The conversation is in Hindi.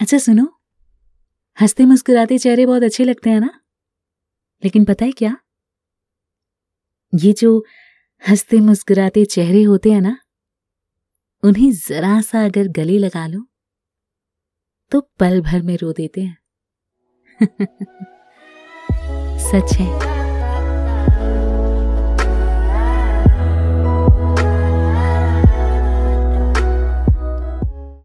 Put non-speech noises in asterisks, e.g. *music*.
अच्छा सुनो। हँसते मुस्कुराते चेहरे बहुत अच्छे लगते हैं ना? लेकिन पता है क्या? ये जो हँसते मुस्कुराते चेहरे होते हैं ना, उन्हें जरा सा अगर गले लगा लो तो पल भर में रो देते हैं। *laughs* सच है।